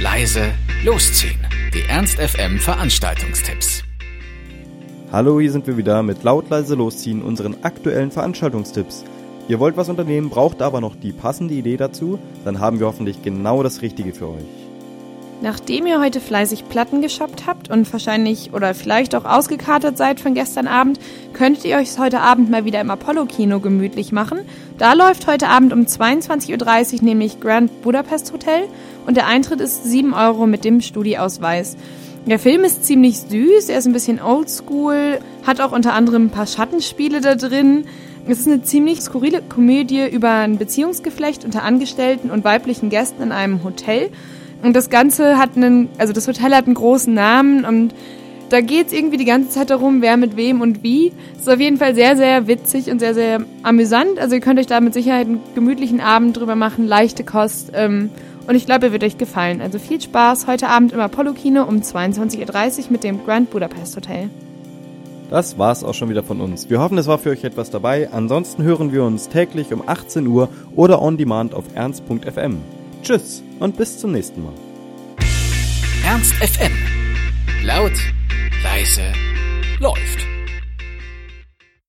leise, losziehen. Die Ernst FM Veranstaltungstipps. Hallo, hier sind wir wieder mit laut leise losziehen unseren aktuellen Veranstaltungstipps. Ihr wollt was unternehmen, braucht aber noch die passende Idee dazu, dann haben wir hoffentlich genau das Richtige für euch. Nachdem ihr heute fleißig Platten geshoppt habt und wahrscheinlich oder vielleicht auch ausgekartet seid von gestern Abend, könntet ihr euch heute Abend mal wieder im Apollo-Kino gemütlich machen. Da läuft heute Abend um 22.30 Uhr nämlich Grand Budapest Hotel und der Eintritt ist 7 Euro mit dem Studieausweis. Der Film ist ziemlich süß, er ist ein bisschen oldschool, hat auch unter anderem ein paar Schattenspiele da drin. Es ist eine ziemlich skurrile Komödie über ein Beziehungsgeflecht unter Angestellten und weiblichen Gästen in einem Hotel. Und das Ganze hat einen, also das Hotel hat einen großen Namen und da geht's irgendwie die ganze Zeit darum, wer mit wem und wie. Es ist auf jeden Fall sehr, sehr witzig und sehr, sehr amüsant. Also ihr könnt euch da mit Sicherheit einen gemütlichen Abend drüber machen, leichte Kost. Ähm, und ich glaube, er wird euch gefallen. Also viel Spaß heute Abend im Apollo-Kino um 22.30 Uhr mit dem Grand Budapest Hotel. Das war's auch schon wieder von uns. Wir hoffen, es war für euch etwas dabei. Ansonsten hören wir uns täglich um 18 Uhr oder on demand auf ernst.fm. Tschüss und bis zum nächsten Mal. Ernst FM. Laut, leise.